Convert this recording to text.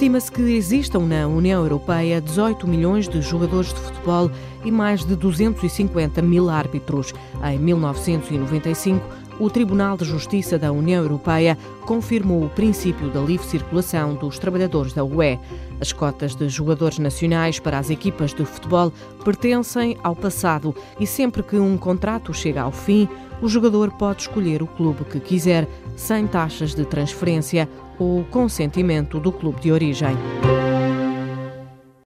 Estima-se que existam na União Europeia 18 milhões de jogadores de futebol e mais de 250 mil árbitros. Em 1995, o Tribunal de Justiça da União Europeia confirmou o princípio da livre circulação dos trabalhadores da UE. As cotas de jogadores nacionais para as equipas de futebol pertencem ao passado e sempre que um contrato chega ao fim, o jogador pode escolher o clube que quiser, sem taxas de transferência ou consentimento do clube de origem.